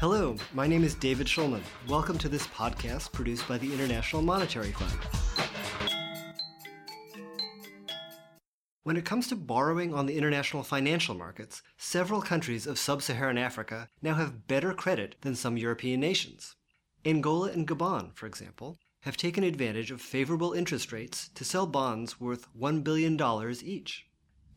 Hello, my name is David Schulman. Welcome to this podcast produced by the International Monetary Fund. When it comes to borrowing on the international financial markets, several countries of sub Saharan Africa now have better credit than some European nations. Angola and Gabon, for example, have taken advantage of favorable interest rates to sell bonds worth $1 billion each.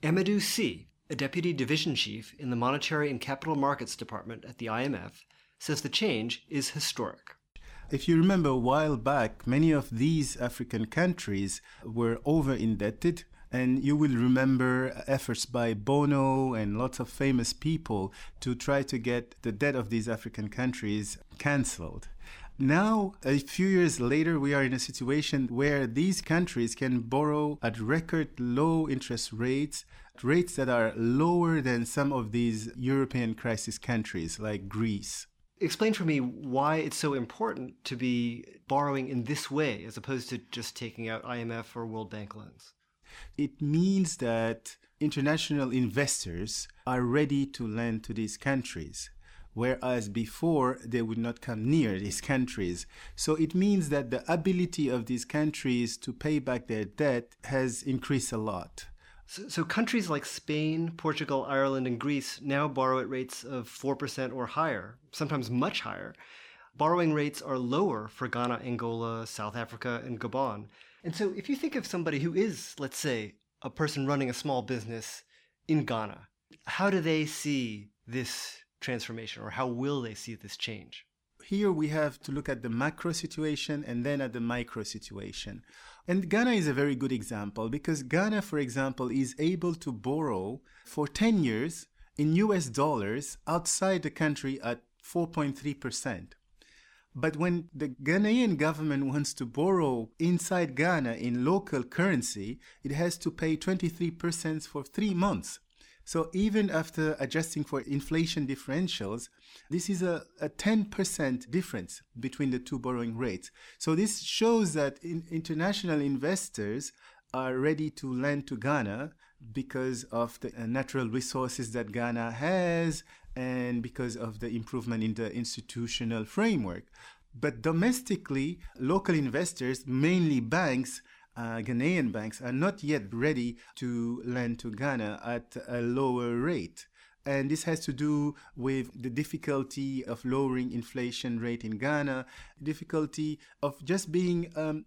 Amadou Sy, a deputy division chief in the Monetary and Capital Markets Department at the IMF, says the change is historic. If you remember a while back, many of these African countries were over indebted. And you will remember efforts by Bono and lots of famous people to try to get the debt of these African countries cancelled. Now, a few years later, we are in a situation where these countries can borrow at record low interest rates, rates that are lower than some of these European crisis countries like Greece. Explain for me why it's so important to be borrowing in this way as opposed to just taking out IMF or World Bank loans. It means that international investors are ready to lend to these countries whereas before they would not come near these countries. So it means that the ability of these countries to pay back their debt has increased a lot. So, so, countries like Spain, Portugal, Ireland, and Greece now borrow at rates of 4% or higher, sometimes much higher. Borrowing rates are lower for Ghana, Angola, South Africa, and Gabon. And so, if you think of somebody who is, let's say, a person running a small business in Ghana, how do they see this transformation or how will they see this change? Here we have to look at the macro situation and then at the micro situation. And Ghana is a very good example because Ghana, for example, is able to borrow for 10 years in US dollars outside the country at 4.3%. But when the Ghanaian government wants to borrow inside Ghana in local currency, it has to pay 23% for three months. So even after adjusting for inflation differentials, this is a, a 10% difference between the two borrowing rates. So this shows that in, international investors are ready to lend to Ghana because of the uh, natural resources that Ghana has and because of the improvement in the institutional framework. But domestically, local investors, mainly banks, uh, Ghanaian banks are not yet ready to lend to Ghana at a lower rate. And this has to do with the difficulty of lowering inflation rate in Ghana, difficulty of just being um,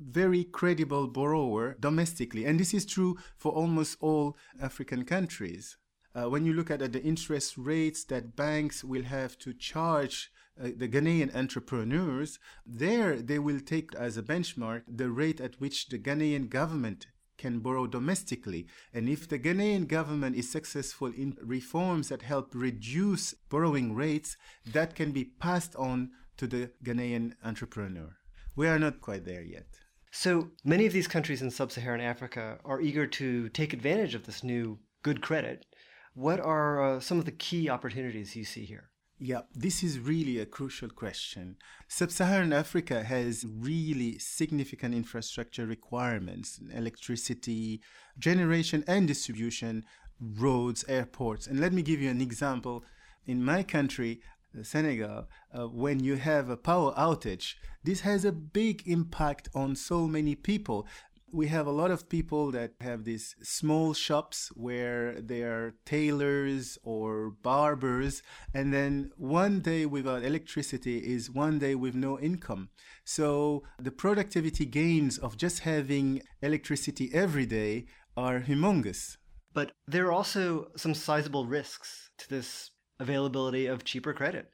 very credible borrower domestically. And this is true for almost all African countries. Uh, when you look at, at the interest rates that banks will have to charge uh, the Ghanaian entrepreneurs, there they will take as a benchmark the rate at which the Ghanaian government can borrow domestically. And if the Ghanaian government is successful in reforms that help reduce borrowing rates, that can be passed on to the Ghanaian entrepreneur. We are not quite there yet. So many of these countries in sub Saharan Africa are eager to take advantage of this new good credit. What are uh, some of the key opportunities you see here? Yeah, this is really a crucial question. Sub Saharan Africa has really significant infrastructure requirements electricity, generation and distribution, roads, airports. And let me give you an example. In my country, Senegal, uh, when you have a power outage, this has a big impact on so many people we have a lot of people that have these small shops where they are tailors or barbers and then one day without electricity is one day with no income. So the productivity gains of just having electricity every day are humongous. But there are also some sizable risks to this availability of cheaper credit.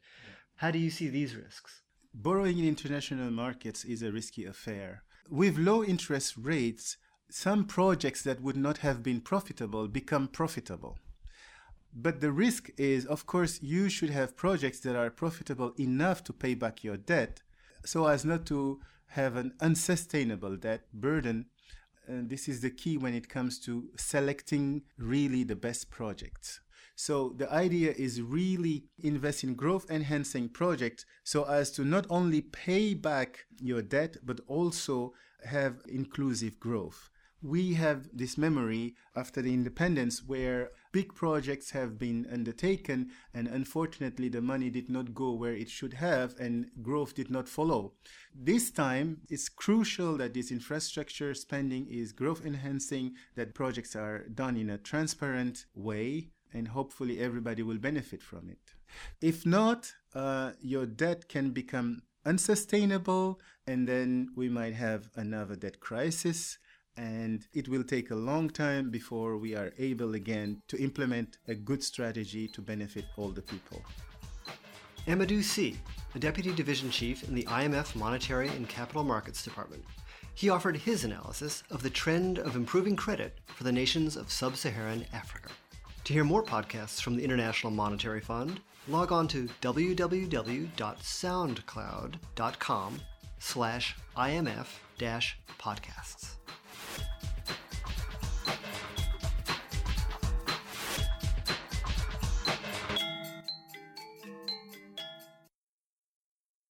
How do you see these risks? Borrowing in international markets is a risky affair with low interest rates, some projects that would not have been profitable become profitable. But the risk is, of course, you should have projects that are profitable enough to pay back your debt so as not to have an unsustainable debt burden. And this is the key when it comes to selecting really the best projects. So the idea is really invest in growth enhancing projects so as to not only pay back your debt, but also have inclusive growth. We have this memory after the independence where big projects have been undertaken, and unfortunately, the money did not go where it should have, and growth did not follow. This time, it's crucial that this infrastructure spending is growth enhancing, that projects are done in a transparent way, and hopefully, everybody will benefit from it. If not, uh, your debt can become unsustainable, and then we might have another debt crisis. And it will take a long time before we are able again to implement a good strategy to benefit all the people. Amadou Sy, a deputy division chief in the IMF Monetary and Capital Markets Department. He offered his analysis of the trend of improving credit for the nations of sub Saharan Africa. To hear more podcasts from the International Monetary Fund, log on to www.soundcloud.com slash imf-podcasts.